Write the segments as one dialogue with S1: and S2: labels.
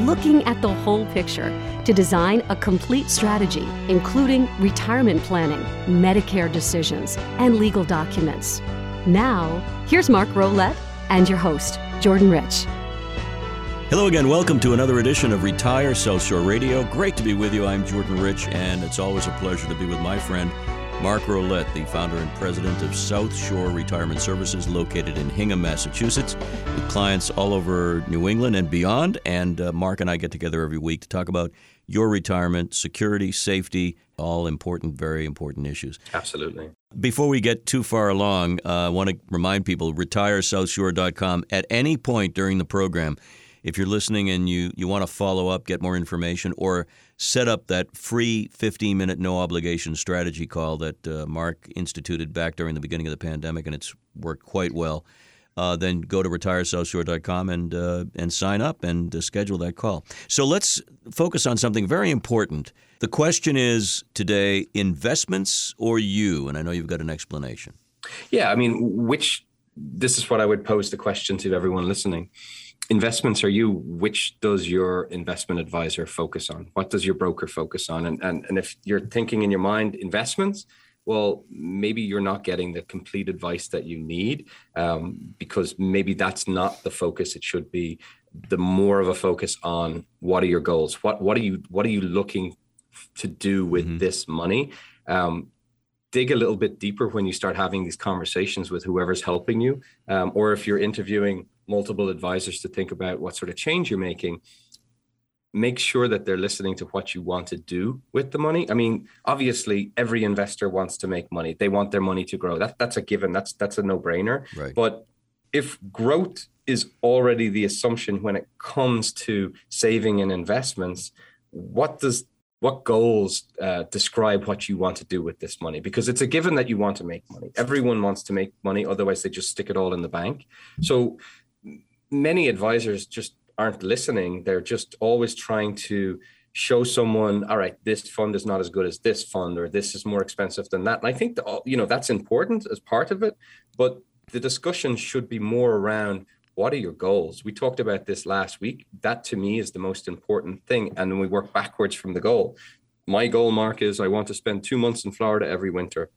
S1: Looking at the whole picture to design a complete strategy, including retirement planning, Medicare decisions, and legal documents. Now, here's Mark Rolette and your host, Jordan Rich.
S2: Hello again. Welcome to another edition of Retire South Shore Radio. Great to be with you. I'm Jordan Rich, and it's always a pleasure to be with my friend Mark Rolette, the founder and president of South Shore Retirement Services, located in Hingham, Massachusetts, with clients all over New England and beyond. And uh, Mark and I get together every week to talk about your retirement, security, safety, all important, very important issues.
S3: Absolutely.
S2: Before we get too far along, uh, I want to remind people retiresouthshore.com at any point during the program if you're listening and you, you want to follow up, get more information, or set up that free 15 minute no obligation strategy call that uh, Mark instituted back during the beginning of the pandemic, and it's worked quite well. Uh, then go to retiresouthshore.com and uh, and sign up and uh, schedule that call. So let's focus on something very important. The question is today: investments or you? And I know you've got an explanation.
S3: Yeah, I mean, which this is what I would pose the question to everyone listening investments are you which does your investment advisor focus on? What does your broker focus on? And, and and if you're thinking in your mind investments well maybe you're not getting the complete advice that you need um, because maybe that's not the focus it should be. The more of a focus on what are your goals? What what are you what are you looking to do with mm-hmm. this money? Um, dig a little bit deeper when you start having these conversations with whoever's helping you um, or if you're interviewing multiple advisors to think about what sort of change you're making make sure that they're listening to what you want to do with the money. I mean obviously every investor wants to make money. They want their money to grow. That, that's a given. That's that's a no-brainer.
S2: Right.
S3: but if growth is already the assumption when it comes to saving and investments what does what goals uh, describe what you want to do with this money? Because it's a given that you want to make money. Everyone wants to make money otherwise they just stick it all in the bank. So many advisors just aren't listening. They're just always trying to show someone, all right, this fund is not as good as this fund, or this is more expensive than that. And I think that you know that's important as part of it, but the discussion should be more around what are your goals. We talked about this last week. That to me is the most important thing, and then we work backwards from the goal. My goal, Mark, is I want to spend two months in Florida every winter.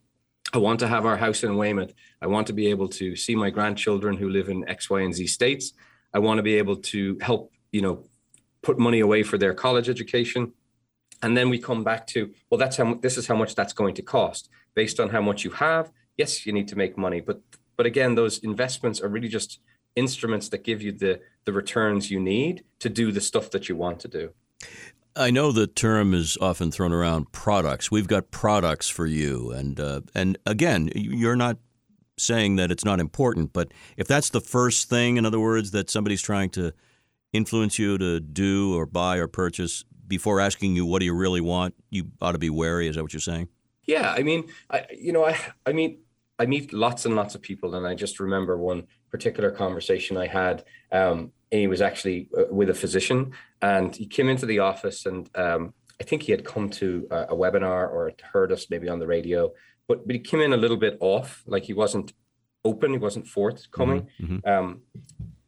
S3: I want to have our house in Weymouth. I want to be able to see my grandchildren who live in X, Y, and Z states. I want to be able to help, you know, put money away for their college education. And then we come back to, well, that's how this is how much that's going to cost based on how much you have. Yes, you need to make money, but but again, those investments are really just instruments that give you the the returns you need to do the stuff that you want to do.
S2: I know the term is often thrown around products. We've got products for you, and uh, and again, you're not saying that it's not important, but if that's the first thing, in other words, that somebody's trying to influence you to do or buy or purchase before asking you what do you really want, you ought to be wary. Is that what you're saying?
S3: Yeah, I mean, I you know, I I meet I meet lots and lots of people, and I just remember one particular conversation I had. Um, he was actually uh, with a physician, and he came into the office, and um, I think he had come to a, a webinar or heard us maybe on the radio, but but he came in a little bit off, like he wasn't open, he wasn't forthcoming. Mm-hmm. mm-hmm. Um,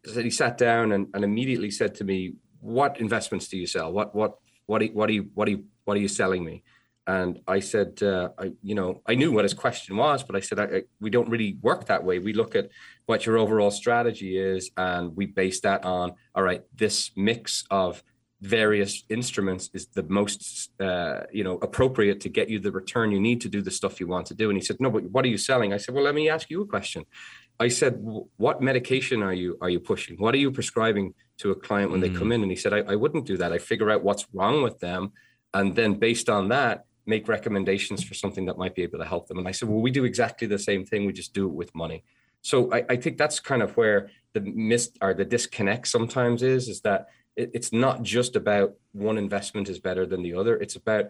S3: so he sat down and, and immediately said to me, "What investments do you sell? What what what are, what are you what are you what are you selling me?" And I said, uh, I, you know, I knew what his question was, but I said, I, I, we don't really work that way. We look at what your overall strategy is, and we base that on, all right, this mix of various instruments is the most uh, you know appropriate to get you the return you need to do the stuff you want to do. And he said no but what are you selling? I said well let me ask you a question. I said what medication are you are you pushing? What are you prescribing to a client when mm. they come in? And he said I, I wouldn't do that. I figure out what's wrong with them and then based on that make recommendations for something that might be able to help them. And i said well we do exactly the same thing. We just do it with money. So i, I think that's kind of where the miss or the disconnect sometimes is is that it, it's not just about one investment is better than the other. It's about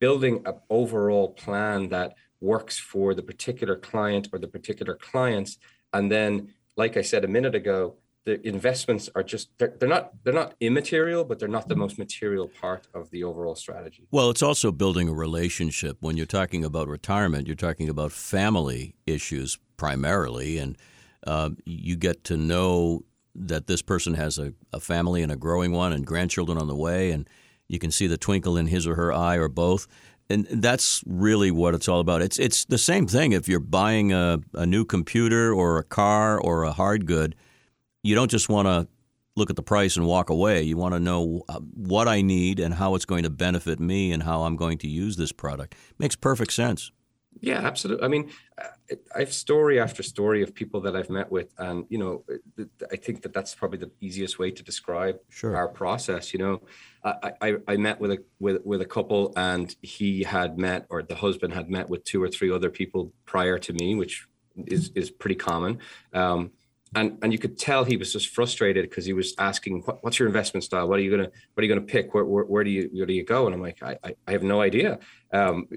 S3: building an overall plan that works for the particular client or the particular clients. And then, like I said a minute ago, the investments are just they're, they're not they're not immaterial but they're not the most material part of the overall strategy
S2: well it's also building a relationship when you're talking about retirement you're talking about family issues primarily and uh, you get to know that this person has a, a family and a growing one and grandchildren on the way and you can see the twinkle in his or her eye or both and that's really what it's all about. It's it's the same thing if you're buying a, a new computer or a car or a hard good you don't just want to look at the price and walk away. You want to know uh, what I need and how it's going to benefit me and how I'm going to use this product. Makes perfect sense.
S3: Yeah, absolutely. I mean, I have story after story of people that I've met with, and you know, I think that that's probably the easiest way to describe
S2: sure.
S3: our process. You know, I, I, I met with a with with a couple, and he had met, or the husband had met with two or three other people prior to me, which is is pretty common. Um, and and you could tell he was just frustrated because he was asking what, what's your investment style what are you gonna what are you gonna pick where, where, where do you where do you go and i'm like i i, I have no idea um,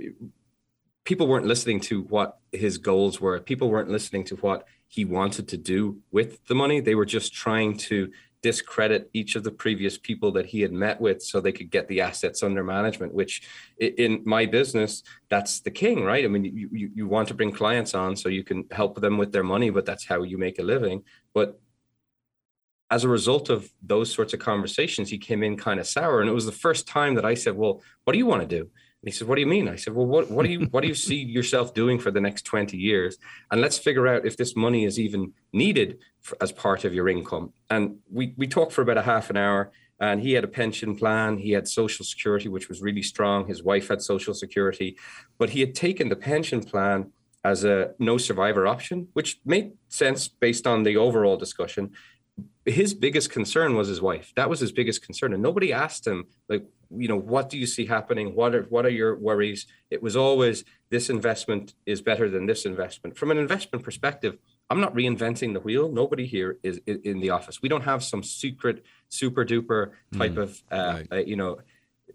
S3: people weren't listening to what his goals were. People weren't listening to what he wanted to do with the money. They were just trying to discredit each of the previous people that he had met with so they could get the assets under management which in my business that's the king right? I mean you, you, you want to bring clients on so you can help them with their money but that's how you make a living. But as a result of those sorts of conversations he came in kind of sour. And it was the first time that i said well what do you want to do he said, "What do you mean?" I said, "Well, what, what do you what do you see yourself doing for the next twenty years? And let's figure out if this money is even needed for, as part of your income." And we we talked for about a half an hour. And he had a pension plan. He had social security, which was really strong. His wife had social security, but he had taken the pension plan as a no survivor option, which made sense based on the overall discussion his biggest concern was his wife. That was his biggest concern, and nobody asked him like, you know, what do you see happening? What are what are your worries? It was always this investment is better than this investment. From an investment perspective, I'm not reinventing the wheel. Nobody here is in the office. We don't have some secret, super duper type mm, of, uh, right. uh, you know,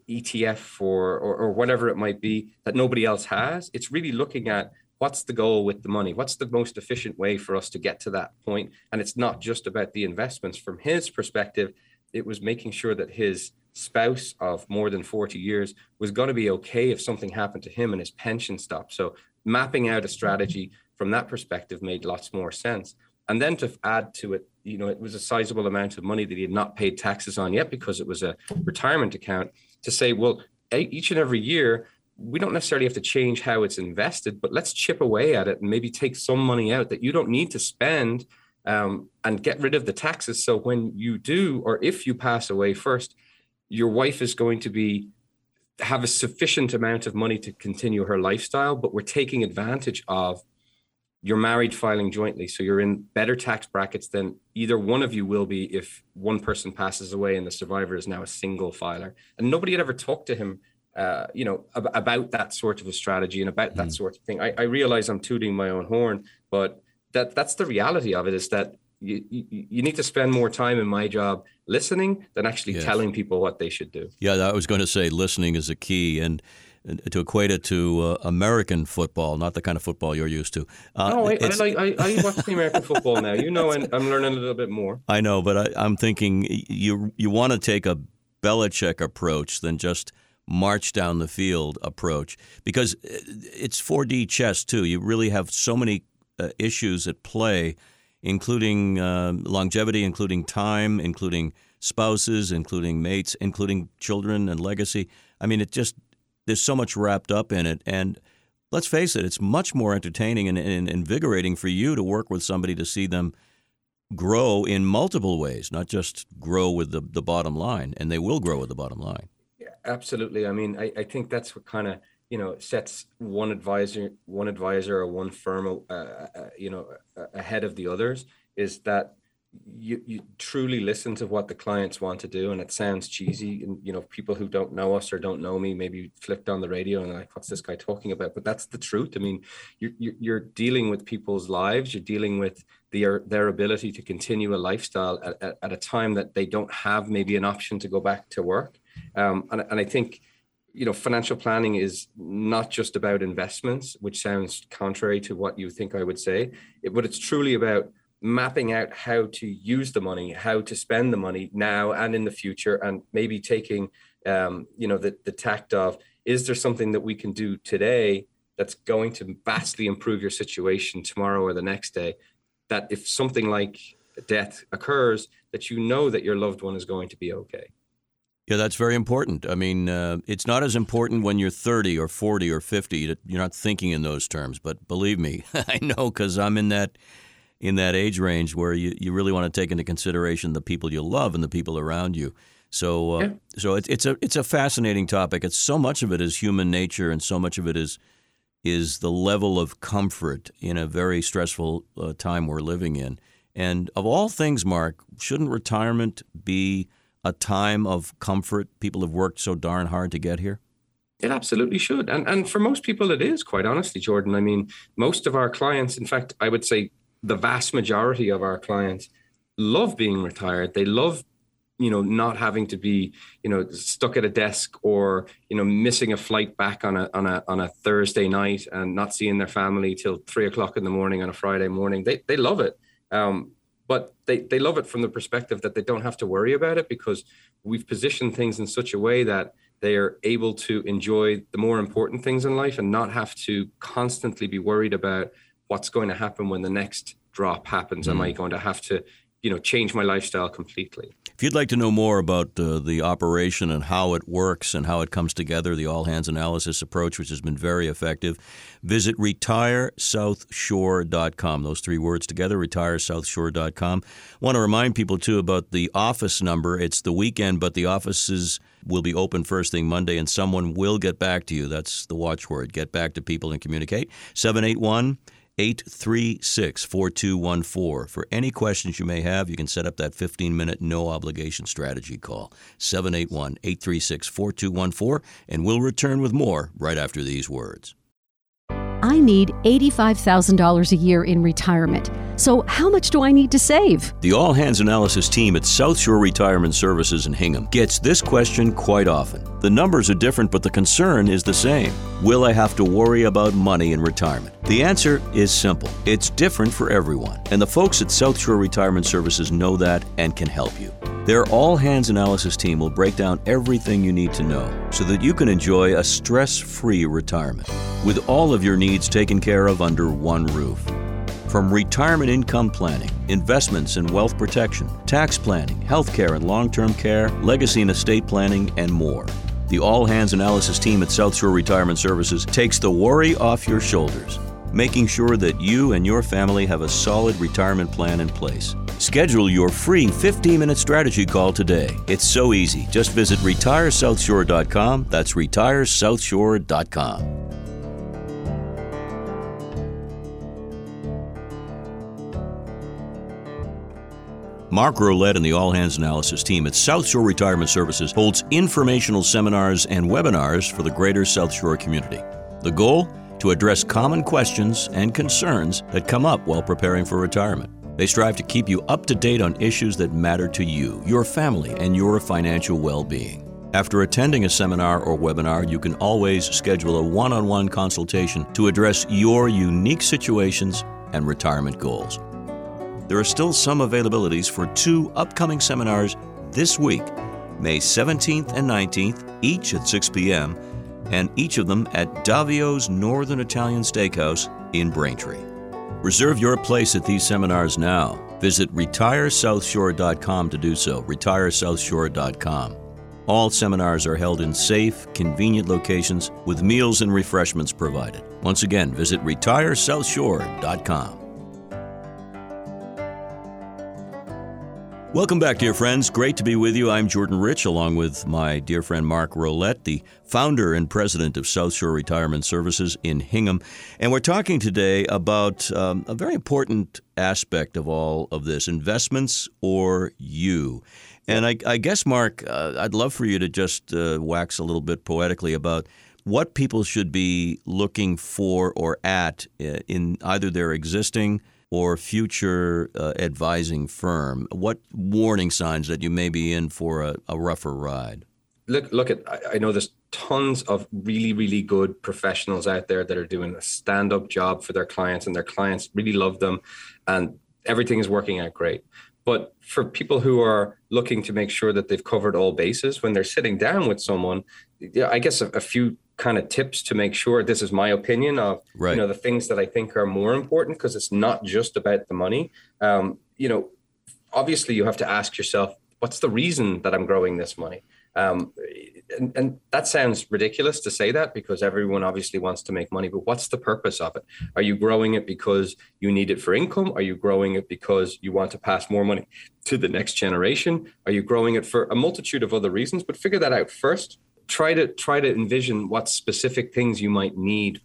S3: ETF or, or or whatever it might be that nobody else has. It's really looking at what's the goal with the money what's the most efficient way for us to get to that point and it's not just about the investments from his perspective it was making sure that his spouse of more than 40 years was going to be okay if something happened to him and his pension stopped so mapping out a strategy from that perspective made lots more sense and then to add to it you know it was a sizable amount of money that he had not paid taxes on yet because it was a retirement account to say well each and every year we don't necessarily have to change how it's invested, but let's chip away at it and maybe take some money out that you don't need to spend um, and get rid of the taxes. So when you do, or if you pass away first, your wife is going to be have a sufficient amount of money to continue her lifestyle, but we're taking advantage of you're married filing jointly. So you're in better tax brackets than either one of you will be if one person passes away and the survivor is now a single filer. And nobody had ever talked to him uh, you know, ab- about that sort of a strategy and about that mm. sort of thing. I, I realize I'm tooting my own horn, but that that's the reality of it is that you, you, need to spend more time in my job listening than actually yes. telling people what they should do.
S2: Yeah, I was going to say listening is a key and to equate it to uh, American football, not the kind of football you're used to.
S3: Uh, no, I, I, I, I, watch the American football now. You know, and I'm learning a little bit more.
S2: I know, but I, I'm thinking you you want to take a Belichick approach than just – march down the field approach because it's 4D chess too. You really have so many uh, issues at play, including uh, longevity, including time, including spouses, including mates, including children and legacy. I mean, it just there's so much wrapped up in it, and let's face it, it's much more entertaining and, and invigorating for you to work with somebody to see them grow in multiple ways, not just grow with the, the bottom line, and they will grow with the bottom line.
S3: Yeah, absolutely. I mean, I, I think that's what kind of you know sets one advisor, one advisor, or one firm, uh, uh, uh you know, ahead of the others. Is that you you truly listen to what the clients want to do, and it sounds cheesy. And you know, people who don't know us or don't know me maybe flicked on the radio and like, what's this guy talking about? But that's the truth. I mean, you're you're dealing with people's lives. You're dealing with their their ability to continue a lifestyle at, at, at a time that they don't have maybe an option to go back to work um, and, and I think you know, financial planning is not just about investments, which sounds contrary to what you think I would say, but it's truly about mapping out how to use the money, how to spend the money now and in the future, and maybe taking, um, you know, the, the tact of, is there something that we can do today that's going to vastly improve your situation tomorrow or the next day? That if something like death occurs, that you know that your loved one is going to be okay.
S2: Yeah, that's very important. I mean, uh, it's not as important when you're 30 or 40 or 50. You're not thinking in those terms. But believe me, I know because I'm in that in that age range where you, you really want to take into consideration the people you love and the people around you. So, uh, yeah. so it, it's a it's a fascinating topic. It's so much of it is human nature, and so much of it is is the level of comfort in a very stressful uh, time we're living in. And of all things, Mark, shouldn't retirement be a time of comfort people have worked so darn hard to get here?
S3: It absolutely should. And and for most people it is, quite honestly, Jordan. I mean, most of our clients, in fact, I would say the vast majority of our clients love being retired. They love you know not having to be you know stuck at a desk or you know missing a flight back on a on a on a Thursday night and not seeing their family till three o'clock in the morning on a Friday morning. They they love it. Um, but they, they love it from the perspective that they don't have to worry about it because we've positioned things in such a way that they are able to enjoy the more important things in life and not have to constantly be worried about what's going to happen when the next drop happens. Mm. Am I mm. going to have to, you know, change my lifestyle completely?
S2: If you'd like to know more about uh, the operation and how it works and how it comes together, the all hands analysis approach, which has been very effective, visit retiresouthshore.com. Those three words together, retiresouthshore.com. Want to remind people too about the office number. It's the weekend, but the offices will be open first thing Monday, and someone will get back to you. That's the watchword. Get back to people and communicate. 781- 836 4214. For any questions you may have, you can set up that 15 minute no obligation strategy call. 781 836 4214, and we'll return with more right after these words.
S1: I need $85,000 a year in retirement. So, how much do I need to save?
S2: The All Hands Analysis team at South Shore Retirement Services in Hingham gets this question quite often. The numbers are different, but the concern is the same. Will I have to worry about money in retirement? The answer is simple it's different for everyone. And the folks at South Shore Retirement Services know that and can help you. Their all hands analysis team will break down everything you need to know so that you can enjoy a stress free retirement with all of your needs taken care of under one roof. From retirement income planning, investments and wealth protection, tax planning, healthcare and long term care, legacy and estate planning, and more. The All Hands Analysis team at South Shore Retirement Services takes the worry off your shoulders, making sure that you and your family have a solid retirement plan in place. Schedule your free 15 minute strategy call today. It's so easy. Just visit retiresouthshore.com. That's retiresouthshore.com. Mark Rolette and the All Hands Analysis team at South Shore Retirement Services holds informational seminars and webinars for the greater South Shore community. The goal? To address common questions and concerns that come up while preparing for retirement. They strive to keep you up to date on issues that matter to you, your family, and your financial well being. After attending a seminar or webinar, you can always schedule a one on one consultation to address your unique situations and retirement goals. There are still some availabilities for two upcoming seminars this week, May 17th and 19th, each at 6 p.m., and each of them at Davio's Northern Italian Steakhouse in Braintree. Reserve your place at these seminars now. Visit retiresouthshore.com to do so. Retiresouthshore.com. All seminars are held in safe, convenient locations with meals and refreshments provided. Once again, visit retiresouthshore.com. Welcome back, dear friends. Great to be with you. I'm Jordan Rich, along with my dear friend Mark Rolette, the founder and president of South Shore Retirement Services in Hingham. And we're talking today about um, a very important aspect of all of this investments or you. And I, I guess, Mark, uh, I'd love for you to just uh, wax a little bit poetically about what people should be looking for or at uh, in either their existing or future uh, advising firm, what warning signs that you may be in for a, a rougher ride?
S3: look look at I know there's tons of really really good professionals out there that are doing a stand up job for their clients and their clients really love them and everything is working out great but for people who are looking to make sure that they've covered all bases when they're sitting down with someone yeah i guess a, a few kind of tips to make sure this is my opinion of right. you know the things that i think are more important because it's not just about the money um, you know obviously you have to ask yourself what's the reason that i'm growing this money um, and, and, that sounds ridiculous to say that because everyone obviously wants to make money, but what's the purpose of it? Are you growing it because you need it for income? Are you growing it because you want to pass more money to the next generation? Are you growing it for a multitude of other reasons? But figure that out first. Try to try to envision what specific things you might need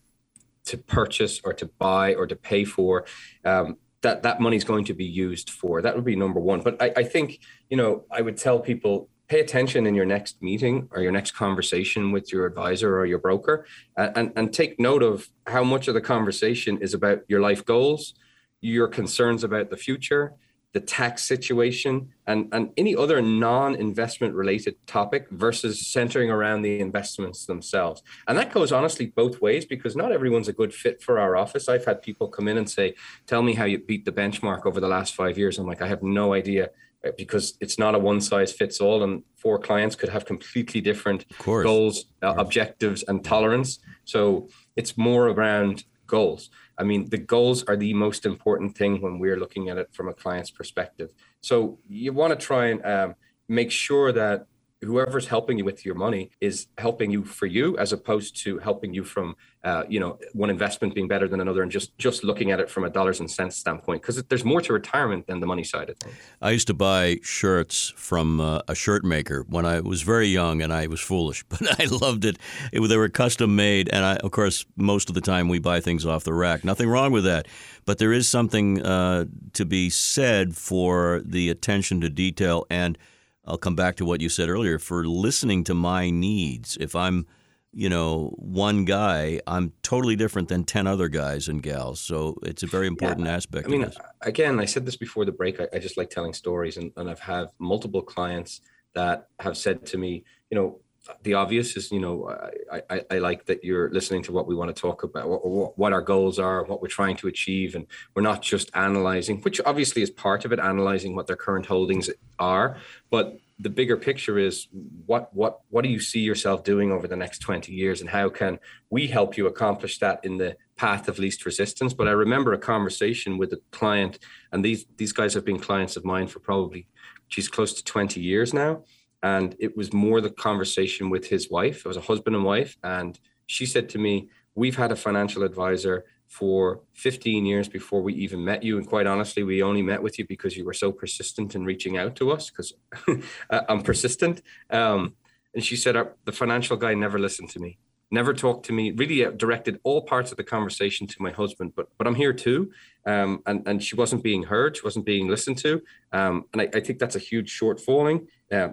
S3: to purchase or to buy or to pay for. Um, that that money is going to be used for. That would be number one. But I, I think you know I would tell people pay attention in your next meeting or your next conversation with your advisor or your broker and, and, and take note of how much of the conversation is about your life goals, your concerns about the future, the tax situation, and, and any other non investment related topic versus centering around the investments themselves. And that goes honestly both ways because not everyone's a good fit for our office. I've had people come in and say, Tell me how you beat the benchmark over the last five years. I'm like, I have no idea because it's not a one size fits all and four clients could have completely different goals uh, objectives and tolerance so it's more around goals. I mean the goals are the most important thing when we're looking at it from a client's perspective. So you want to try and um, make sure that whoever's helping you with your money is helping you for you as opposed to helping you from uh, you know one investment being better than another and just just looking at it from a dollars and cents standpoint. Because there's more to retirement than the money side of things.
S2: I used to buy shirts from uh, a shirt maker when i was very young and i was foolish but i loved it. it they were custom made and I, of course most of the time we buy things off the rack. Nothing wrong with that but there is something uh, to be said for the attention to detail and I'll come back to what you said earlier for listening to my needs. If I'm, you know, one guy, I'm totally different than 10 other guys and gals. So it's a very important yeah, aspect.
S3: I mean, again, I said this before the break. I, I just like telling stories, and, and I've had multiple clients that have said to me, you know, the obvious is, you know, I, I, I, like that you're listening to what we want to talk about, what, what, our goals are, what we're trying to achieve, and we're not just analyzing, which obviously is part of it, analyzing what their current holdings are, but the bigger picture is what what what do you see yourself doing over the next 20 years and how can we help you accomplish that in the path of least resistance? But i remember a conversation with a client and these these guys have been clients of mine for probably she's close to 20 years now and it was more the conversation with his wife. It was a husband and wife, and she said to me, "We've had a financial advisor for 15 years before we even met you, and quite honestly, we only met with you because you were so persistent in reaching out to us. Because I'm persistent." Um, and she said, "The financial guy never listened to me." Never talked to me really uh, directed all parts of the conversation to my husband but but i'm here too um, and and she wasn't being heard she wasn't being listened to um, and I, I, think that's a huge shortfalling uh,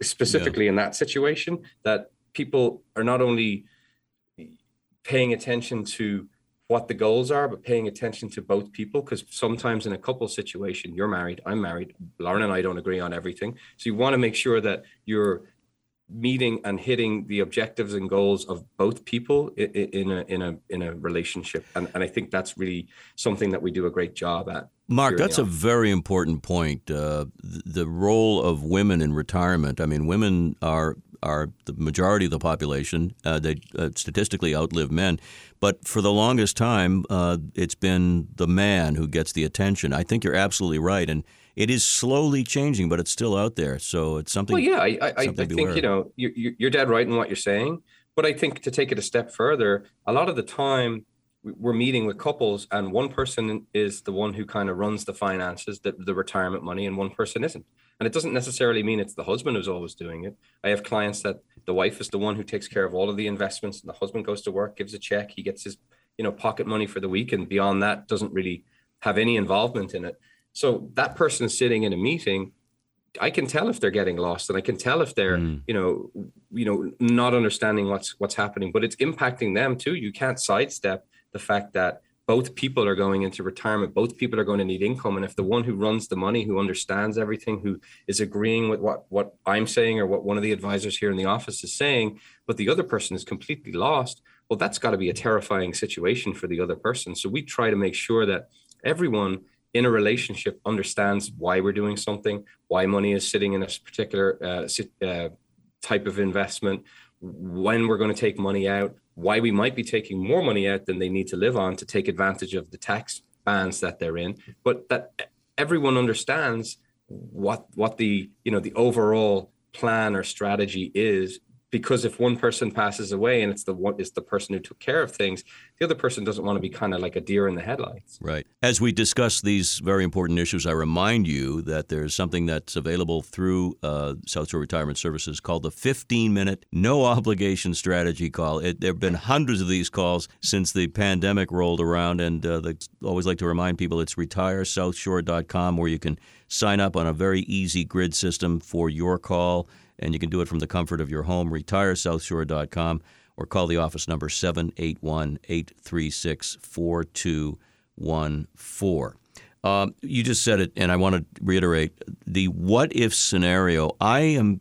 S3: specifically yeah. in that situation that people are not only paying attention to what the goals are, but paying attention to both people. Because sometimes in a couple situation, you're married, I'm married, Lauren and I don't agree on everything. So you want to make sure that you're meeting and hitting the objectives and goals of both people in a in a in a relationship. And, and i think that's really something that we do a great job at
S2: mark that's a very important point. Uh, the role of women in retirement i mean women are are the majority of the population. Uh, they uh, statistically outlive men. But for the longest time uh, it's been the man who gets the attention. I think you're absolutely right and it is slowly changing, but it's still out there. So it's something.
S3: Well, yeah, I, I, I think you know you're, you're dead right in what you're saying, but I think to take it a step further, a lot of the time we're meeting with couples, and one person is the one who kind of runs the finances, the, the retirement money, and one person isn't. And it doesn't necessarily mean it's the husband who's always doing it. I have clients that the wife is the one who takes care of all of the investments, and the husband goes to work, gives a check, he gets his you know pocket money for the week, and beyond that doesn't really have any involvement in it. So that person sitting in a meeting, I can tell if they're getting lost, and I can tell if they're, mm. you know, you know, not understanding what's what's happening. But it's impacting them too. You can't sidestep the fact that both people are going into retirement both people are going to need income and if the one who runs the money who understands everything who is agreeing with what what i'm saying or what one of the advisors here in the office is saying but the other person is completely lost well that's got to be a terrifying situation for the other person. So we try to make sure that everyone in a relationship understands why we're doing something why money is sitting in a particular uh, uh, type of investment when we're going to take money out why we might be taking more money out than they need to live on to take advantage of the tax bands that they're in, but that everyone understands what what the you know the overall plan or strategy is because if one person passes away and it's the one is the person who took care of things the other person doesn't want to be kind of like a deer in the headlights.
S2: Right. As we discuss these very important issues i remind you that there's something that's available through uh, south shore retirement services called the 15 minute no obligation strategy call. It, there have been hundreds of these calls since the pandemic rolled around and uh, always like to remind people it's retiresouthshore.com where you can sign up on a very easy grid system for your call and you can do it from the comfort of your home. RetireSouthShore.com or call the office number 781 836 4214. Um, you just said it, and I want to reiterate the what if scenario. I am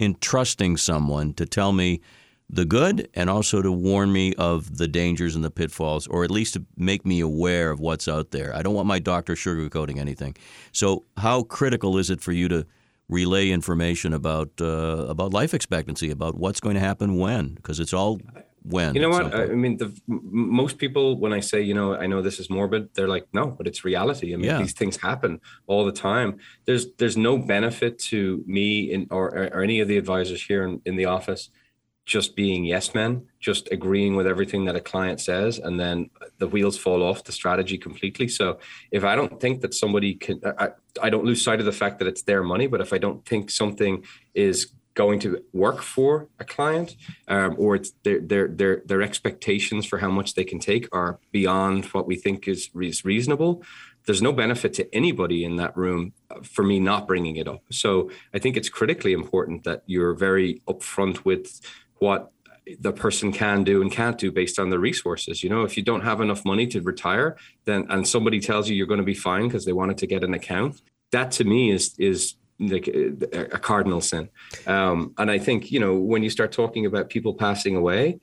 S2: entrusting someone to tell me the good and also to warn me of the dangers and the pitfalls, or at least to make me aware of what's out there. I don't want my doctor sugarcoating anything. So, how critical is it for you to relay information about uh, about life expectancy, about what's going to happen when, because it's all when.
S3: You know what? I mean, the, most people, when I say, you know, I know this is morbid, they're like, no, but it's reality. I mean, yeah. these things happen all the time. There's there's no benefit to me in, or, or any of the advisors here in, in the office just being yes men, just agreeing with everything that a client says, and then the wheels fall off the strategy completely. So if I don't think that somebody can, I, I don't lose sight of the fact that it's their money, but if I don't think something is going to work for a client um, or it's their, their their their expectations for how much they can take are beyond what we think is, is reasonable there's no benefit to anybody in that room for me not bringing it up so i think it's critically important that you're very upfront with what the person can do and can't do based on the resources. You know, if you don't have enough money to retire, then and somebody tells you you're going to be fine because they wanted to get an account, that to me is is like a cardinal sin. Um, and I think you know when you start talking about people passing away,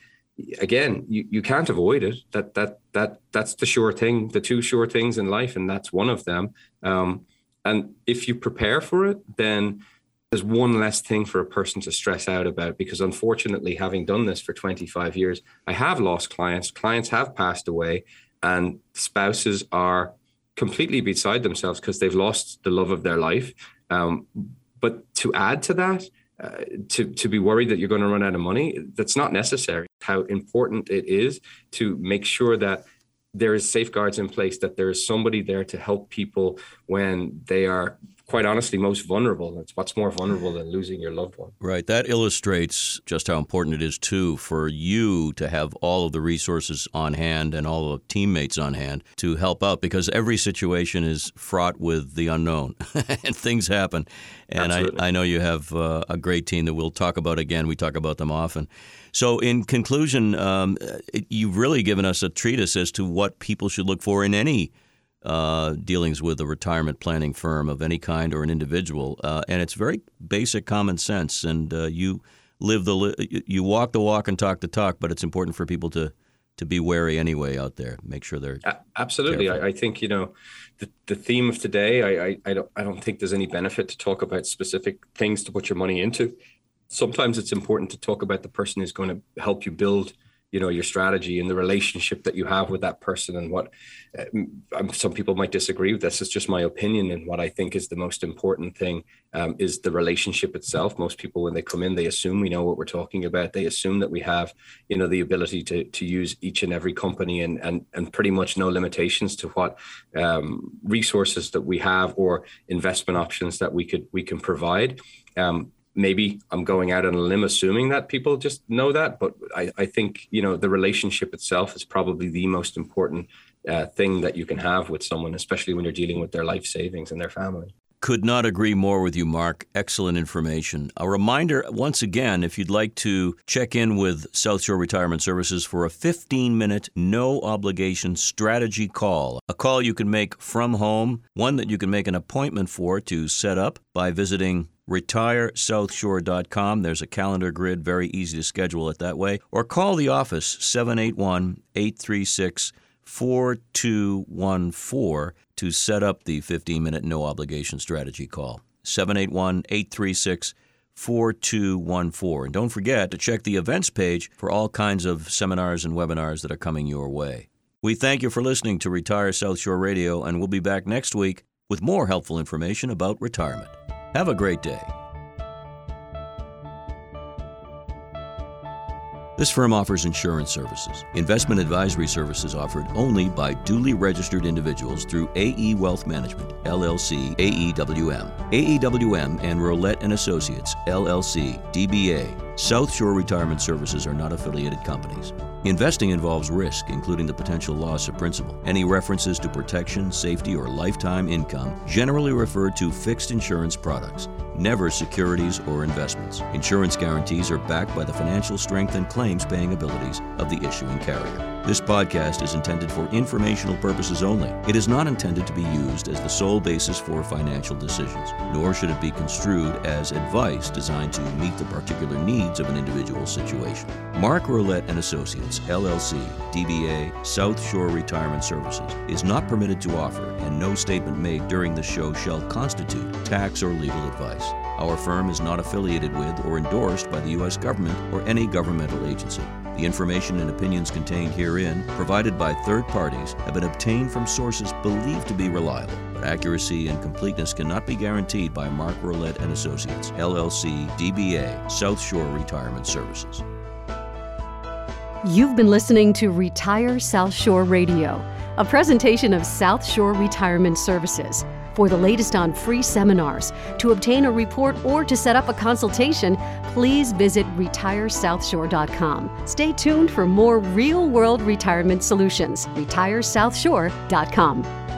S3: again, you, you can't avoid it. That that that that's the sure thing, the two sure things in life, and that's one of them. Um, and if you prepare for it, then there's one less thing for a person to stress out about because unfortunately having done this for 25 years i have lost clients clients have passed away and spouses are completely beside themselves because they've lost the love of their life. Um, but to add to that uh, to to be worried that you're going to run out of money that's not necessary. How important it is to make sure that there is safeguards in place that there is somebody there to help people when they are quite honestly most vulnerable. It's what's more vulnerable than losing your loved one.
S2: Right. That illustrates just how important it is too for you to have all of the resources on hand and all the teammates on hand to help out because every situation is fraught with the unknown and things happen. And I, I, know you have uh, a great team that we'll talk about again. We talk about them often. So, in conclusion, um, you've really given us a treatise as to what people should look for in any uh, dealings with a retirement planning firm of any kind or an individual, uh, and it's very basic common sense. And uh, you live the li- you walk the walk and talk the talk, but it's important for people to to be wary anyway out there. Make sure they're
S3: absolutely. I, I, think you know the, the theme of today. I, I I don't I don't think there's any benefit to talk about specific things to put your money into. Sometimes it's important to talk about the person who's going to help you build you know your strategy and the relationship that you have with that person and what uh, some people might disagree with this is just my opinion and what i think is the most important thing um, is the relationship itself. Most people when they come in they assume we know what we're talking about. They assume that we have you know the ability to to use each and every company and and, and pretty much no limitations to what um, resources that we have or investment options that we could we can provide. Um, maybe I'm going out on a limb assuming that people just know that, but I, I think you know the relationship itself is probably the most important uh, thing that you can have with someone, especially when you're dealing with their life savings and their family.
S2: Could not agree more with you, Mark. Excellent information. A reminder once again if you'd like to check in with South Shore Retirement Services for a 15 minute, no obligation strategy call. A call you can make from home, one that you can make an appointment for to set up by visiting retiresouthshore.com. There's a calendar grid, very easy to schedule it that way. Or call the office 781 836 4214 to set up the 15 minute no obligation strategy call. 781 836 4214. And don't forget to check the events page for all kinds of seminars and webinars that are coming your way. We thank you for listening to Retire South Shore Radio, and we'll be back next week with more helpful information about retirement. Have a great day. This firm offers insurance services. Investment advisory services offered only by duly registered individuals through AE Wealth Management, LLC, AEWM. AEWM and Rolette and Associates, LLC, DBA. South Shore Retirement Services are not affiliated companies. Investing involves risk, including the potential loss of principal. Any references to protection, safety, or lifetime income generally refer to fixed insurance products never securities or investments. Insurance guarantees are backed by the financial strength and claims paying abilities of the issuing carrier. This podcast is intended for informational purposes only. It is not intended to be used as the sole basis for financial decisions, nor should it be construed as advice designed to meet the particular needs of an individual situation. Mark Rolette and Associates, LLC, DBA, South Shore Retirement Services, is not permitted to offer, and no statement made during the show shall constitute tax or legal advice. Our firm is not affiliated with or endorsed by the U.S. government or any governmental agency. The information and opinions contained herein, provided by third parties, have been obtained from sources believed to be reliable, but accuracy and completeness cannot be guaranteed by Mark Rolette and Associates, LLC, DBA, South Shore Retirement Services.
S1: You've been listening to Retire South Shore Radio, a presentation of South Shore Retirement Services. For the latest on free seminars, to obtain a report, or to set up a consultation, please visit retiresouthshore.com. Stay tuned for more real world retirement solutions. RetireSouthshore.com.